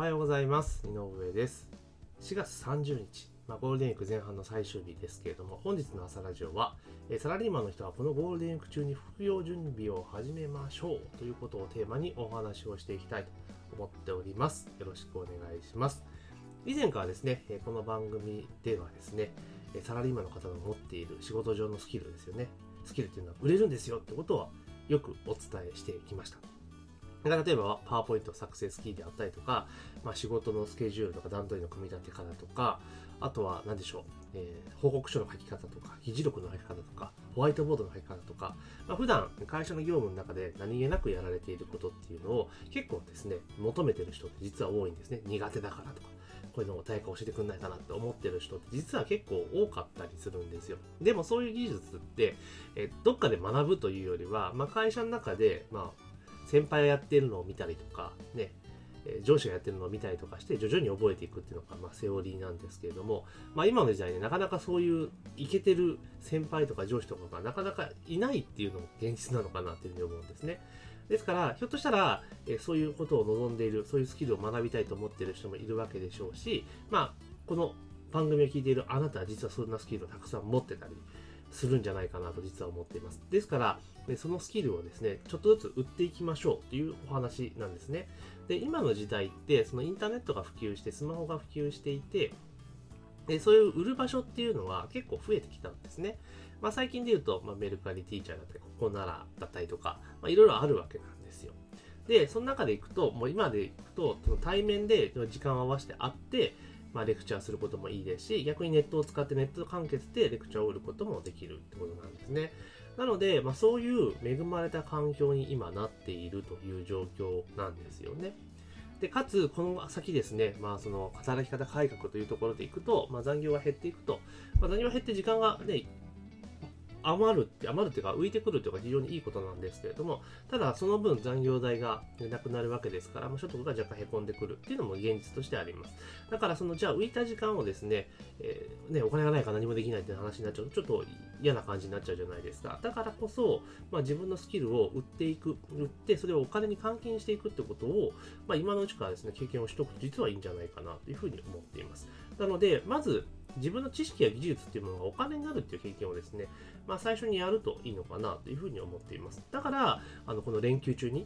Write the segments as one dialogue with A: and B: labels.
A: おはようございます。井上です。4月30日、まあ、ゴールデンウィーク前半の最終日ですけれども、本日の朝ラジオは、えサラリーマンの人はこのゴールデンウィーク中に副業準備を始めましょうということをテーマにお話をしていきたいと思っております。よろしくお願いします。以前からですね、えこの番組ではですね、えサラリーマンの方の持っている仕事上のスキルですよね。スキルっていうのは売れるんですよってことはよくお伝えしてきました。例えば、パワーポイント作成スキルであったりとか、まあ、仕事のスケジュールとか段取りの組み立て方とか、あとは何でしょう、えー報告書の書き方とか、議事録の書き方とか、ホワイトボードの書き方とか、まあ、普段会社の業務の中で何気なくやられていることっていうのを結構ですね、求めてる人って実は多いんですね。苦手だからとか。こういうのを誰か教えてくんないかなって思ってる人って実は結構多かったりするんですよ。でもそういう技術って、えどっかで学ぶというよりは、まあ、会社の中で、まあ、先輩がやってるのを見たりとか、ね、上司がやってるのを見たりとかして徐々に覚えていくっていうのが、まあ、セオリーなんですけれども、まあ、今の時代ねなかなかそういうイケてる先輩とか上司とかがなかなかいないっていうのも現実なのかなっていうふうに思うんですね。ですから、ひょっとしたら、そういうことを望んでいる、そういうスキルを学びたいと思っている人もいるわけでしょうし、まあ、この番組を聞いているあなたは実はそんなスキルをたくさん持ってたりするんじゃないかなと実は思っています。ですから、でそのスキルをですね、ちょっとずつ売っていきましょうというお話なんですね。で、今の時代って、そのインターネットが普及して、スマホが普及していて、でそういう売る場所っていうのは結構増えてきたんですね。まあ、最近で言うと、まあ、メルカリティーチャーだったり、ここならだったりとか、まあ、いろいろあるわけなんですよ。で、その中でいくと、もう今でいくと、その対面で時間を合わせて会って、まあ、レクチャーすることもいいですし、逆にネットを使ってネット完結でレクチャーを売ることもできるってことなんですね。なので、まあ、そういう恵まれた環境に今なっているという状況なんですよね。で、かつ、この先ですね、まあ、その働き方改革というところでいくと、まあ、残業が減っていくと、まあ、残業が減って時間がね、余るって、余るっていうか浮いてくるっていうのが非常にいいことなんですけれども、ただその分残業代がなくなるわけですから、まあ、所得が若干へこんでくるっていうのも現実としてあります。だからそのじゃあ浮いた時間をですね、えーね、お金がないから何もできないっていう話になっちゃうとちょっと嫌な感じになっちゃうじゃないですか。だからこそ、まあ、自分のスキルを売っていく、売ってそれをお金に換金していくってことを、まあ、今のうちからですね、経験をしておくと実はいいんじゃないかなというふうに思っています。なので、まず自分の知識や技術っていうものがお金になるっていう経験をですね、まあ、最初にやるといいのかなというふうに思っています。だから、あのこの連休中に、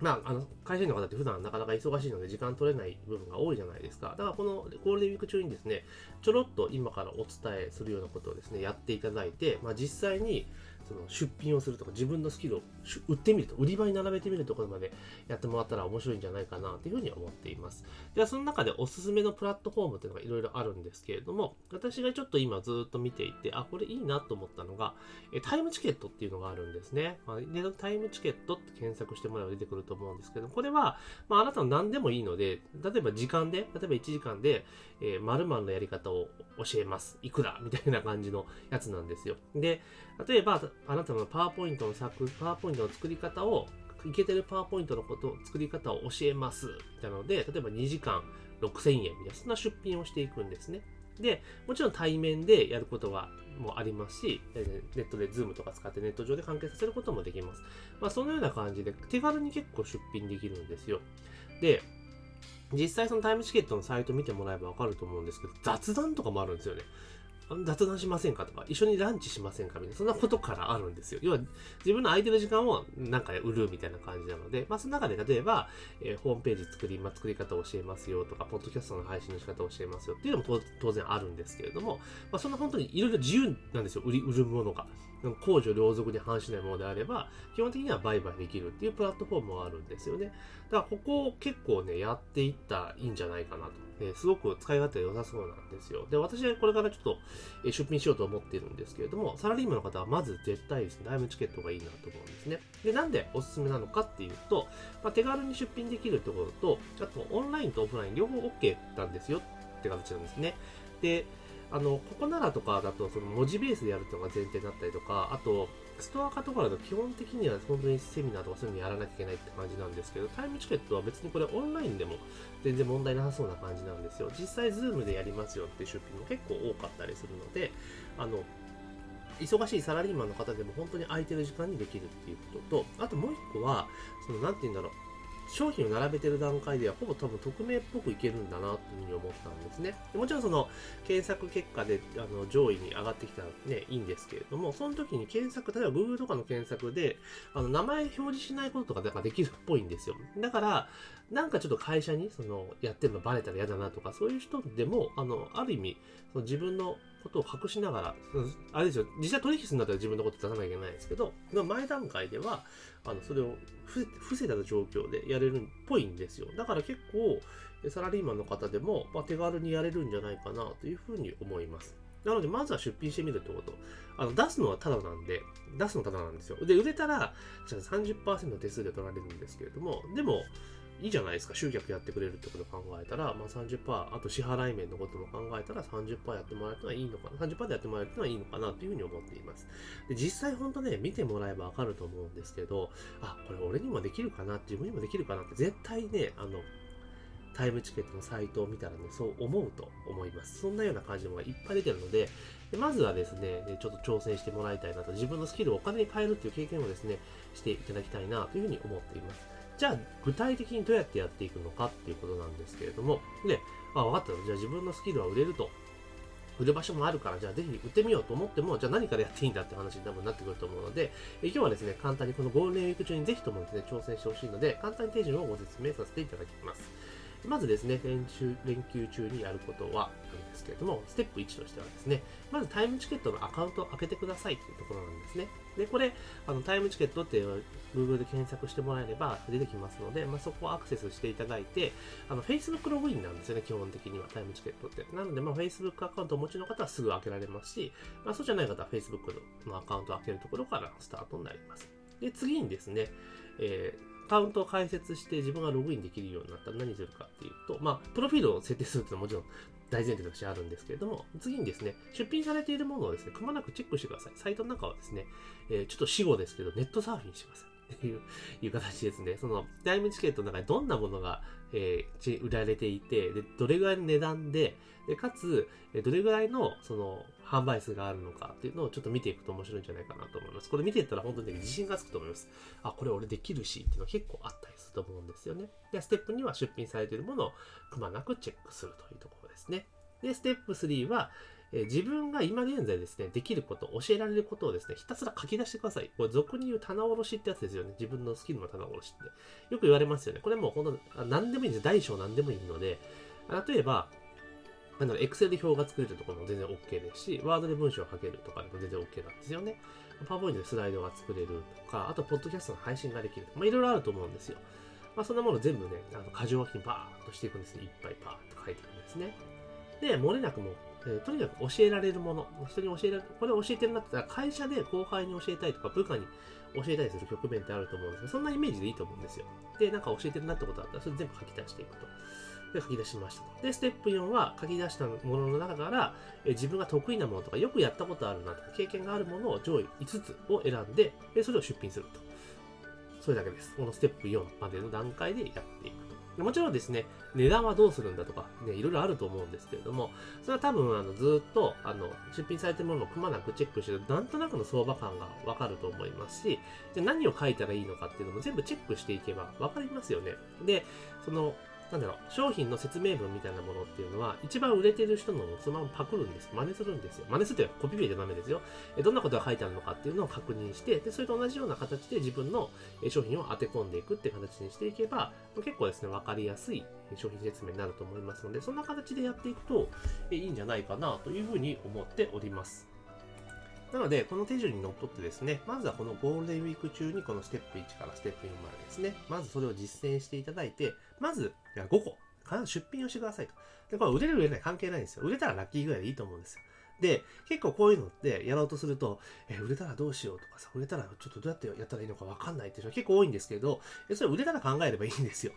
A: まあ、あの会社員の方って普段なかなか忙しいので時間取れない部分が多いじゃないですか。だからこのゴールデンウィーク中にですね、ちょろっと今からお伝えするようなことをですね、やっていただいて、まあ、実際にその出品をするとか自分のスキルを売ってみると、売り場に並べてみるところまでやってもらったら面白いんじゃないかなというふうに思っています。では、その中でおすすめのプラットフォームというのがいろいろあるんですけれども、私がちょっと今ずっと見ていて、あ、これいいなと思ったのが、タイムチケットっていうのがあるんですね。まあ、タイムチケットって検索してもらえば出てくると思うんですけど、これは、まあ、あなたの何でもいいので、例えば時間で、例えば1時間で、えー、〇〇のやり方を教えます。いくら？みたいな感じのやつなんですよ。で、例えば、あなたのパワーポイントの作、パワーポイントの作り方を、いけてるパワーポイントのこと、作り方を教えます。みたいなので、例えば2時間6000円みたいな、そんな出品をしていくんですね。で、もちろん対面でやることがもありますし、ネットで Zoom とか使ってネット上で関係させることもできます。まあ、そのような感じで手軽に結構出品できるんですよ。で、実際そのタイムチケットのサイト見てもらえばわかると思うんですけど、雑談とかもあるんですよね。雑談しませんか？とか、一緒にランチしませんか？みたいな、そんなことからあるんですよ。要は、自分の空いてる時間をなんか売るみたいな感じなので、まあ、その中で例えば、えーホームページ作り、まあ、作り方を教えますよとか、ポッドキャストの配信の仕方を教えますよっていうのも当然あるんですけれども、まあ、そんな本当にいろいろ自由なんですよ、売り、売るものが。公序良俗に反しないものであれば、基本的には売買できるっていうプラットフォームもあるんですよね。だからここを結構ね、やっていったらいいんじゃないかなと。ねすごく使い勝手が良さそうなんですよ。で、私はこれからちょっと出品しようと思っているんですけれども、サラリーマンの方はまず絶対ですね、ライブチケットがいいなと思うんですね。で、なんでおすすめなのかっていうと、まあ、手軽に出品できるところと、あとオンラインとオフライン両方 OK なんですよって形なんですね。で、あの、ココナラとかだと、その文字ベースでやるっていうのが前提だったりとか、あと、ストアカとかだと基本的には本当にセミナーとかそういうのやらなきゃいけないって感じなんですけど、タイムチケットは別にこれオンラインでも全然問題なさそうな感じなんですよ。実際、ズームでやりますよっていう出品も結構多かったりするので、あの、忙しいサラリーマンの方でも本当に空いてる時間にできるっていうことと、あともう一個は、その、なんて言うんだろう、商品を並べてる段階ではほぼ多分匿名っぽくいけるんだなというふうに思ったんですね。でもちろんその検索結果であの上位に上がってきたらね、いいんですけれども、その時に検索、例えば Google とかの検索で、あの名前表示しないこととかだかできるっぽいんですよ。だから、なんかちょっと会社にそのやってるのバレたら嫌だなとか、そういう人でも、あの、ある意味、その自分のことを隠しながら、あれですよ、実際取引するんだったら自分のこと出さなきゃいけないんですけど、前段階では、あの、それを伏せた状況でやれるっぽいんですよ。だから結構、サラリーマンの方でも、まあ、手軽にやれるんじゃないかなというふうに思います。なので、まずは出品してみるってこと。あの、出すのはタダなんで、出すのタダなんですよ。で、売れたら、じゃあ30%手数料取られるんですけれども、でも、いいじゃないですか。集客やってくれるってことを考えたら、まあ30%、あと支払い面のことも考えたら30%やってもらえるのはいいのかな。30%でやってもらえるのはいいのかなというふうに思っています。で、実際本当ね、見てもらえばわかると思うんですけど、あ、これ俺にもできるかな、自分にもできるかなって絶対ね、あの、タイムチケットのサイトを見たらね、そう思うと思います。そんなような感じのものがいっぱい出てるので、でまずはですね、ちょっと挑戦してもらいたいなと、自分のスキルをお金に変えるっていう経験をですね、していただきたいなというふうに思っています。じゃあ、具体的にどうやってやっていくのかっていうことなんですけれども、で、あ、分かったじゃあ自分のスキルは売れると。売る場所もあるから、じゃあぜひ売ってみようと思っても、じゃあ何からやっていいんだって話に多分なってくると思うので、え今日はですね、簡単にこのゴールデンウィーク中にぜひともですね、挑戦してほしいので、簡単に手順をご説明させていただきます。まずですね、練習、連休中にやることは、なんですけれども、ステップ1としてはですね、まずタイムチケットのアカウントを開けてくださいっていうところなんですね。で、これ、あのタイムチケットって Google で検索してもらえれば出てきますので、まあ、そこをアクセスしていただいて、あの Facebook ログインなんですよね、基本的にはタイムチケットって。なので、まあ、Facebook アカウントをお持ちの方はすぐ開けられますし、まあ、そうじゃない方は Facebook のアカウントを開けるところからスタートになります。で、次にですね、えーカウントを開設して自分がログインできるようになったら何するかっていうと、まあ、プロフィールを設定するっていうのはもちろん大前提としてあるんですけれども、次にですね、出品されているものをですね、くまなくチェックしてください。サイトの中はですね、えー、ちょっと死後ですけど、ネットサーフィンしてください。っていういう形ですね。その、タイムチケットの中にどんなものが、えー、売られていて、で、どれぐらいの値段で、で、かつ、どれぐらいの、その、販売数があるのかっていうのをちょっと見ていくと面白いんじゃないかなと思います。これ見ていったら本当に、ね、自信がつくと思います。あ、これ俺できるしっていうのは結構あったりすると思うんですよね。で、ステップ2は出品されているものをくまなくチェックするというところですね。で、ステップ3は、え自分が今現在ですね、できること、教えられることをですね、ひたすら書き出してください。これ、俗に言う棚卸しってやつですよね。自分のスキルの棚卸しって。よく言われますよね。これもう本当、何でもいいんです。大小何でもいいので、例えば、なんだろう、Excel で表が作れるところも全然 OK ですし、Word で文章を書けるとかでも全然 OK なんですよね。PowerPoint でスライドが作れるとか、あと、ポッドキャストの配信ができる。まあ、いろいろあると思うんですよ。まあ、そんなもの全部ね、あの、箇条書きにバーっとしていくんですね。いっぱいパーっと書いていくんですね。で、漏れなくもう、えー、とにかく教えられるもの、人に教えられる、これ教えてるなって言ったら、会社で後輩に教えたいとか、部下に教えたりする局面ってあると思うんですけど、そんなイメージでいいと思うんですよ。で、なんか教えてるなってことあったら、それ全部書き出していくと。で、書き出しましたと。で、ステップ4は書き出したものの中から、え自分が得意なものとか、よくやったことあるなとか、経験があるものを上位5つを選んで、でそれを出品すると。それだけです。このステップ4までの段階でやっていく。もちろんですね、値段はどうするんだとか、ね、いろいろあると思うんですけれども、それは多分、あの、ずっと、あの、出品されてるものをくまなくチェックしてなんとなくの相場感がわかると思いますし、じゃ何を書いたらいいのかっていうのも全部チェックしていけばわかりますよね。で、その、なんだろう、商品の説明文みたいなものっていうのは、一番売れてる人のそのままパクるんです。真似するんですよ。真似するってコピペじゃダメですよ。えどんなことが書いてあるのかっていうのを確認して、で、それと同じような形で自分の商品を当て込んでいくっていう形にしていけば、結構ですね、わかりやすい商品説明になると思いますので、そんな形でやっていくといいんじゃないかなというふうに思っております。なので、この手順にのっとってですね、まずはこのゴールデンウィーク中にこのステップ1からステップ4までですね、まずそれを実践していただいて、まず5個、必ず出品をしてくださいと。で、これ売れる売れない関係ないんですよ。売れたらラッキーぐらいでいいと思うんですよ。で、結構こういうのってやろうとすると、え、売れたらどうしようとかさ、売れたらちょっとどうやってやったらいいのかわかんないっていう人は結構多いんですけど、えそれ売れたら考えればいいんですよ。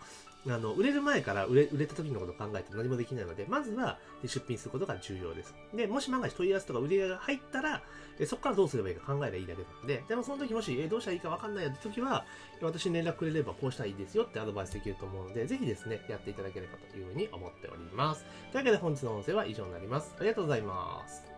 A: あの、売れる前から売れ、売れた時のことを考えて何もできないので、まずは出品することが重要です。で、もし万が一問い合わせとか売り上げが入ったら、えそこからどうすればいいか考えればいいだけなんで、でもその時もし、え、どうしたらいいかわかんないよって時は、私に連絡くれればこうしたらいいですよってアドバイスできると思うので、ぜひですね、やっていただければというふうに思っております。というわけで本日の音声は以上になります。ありがとうございます。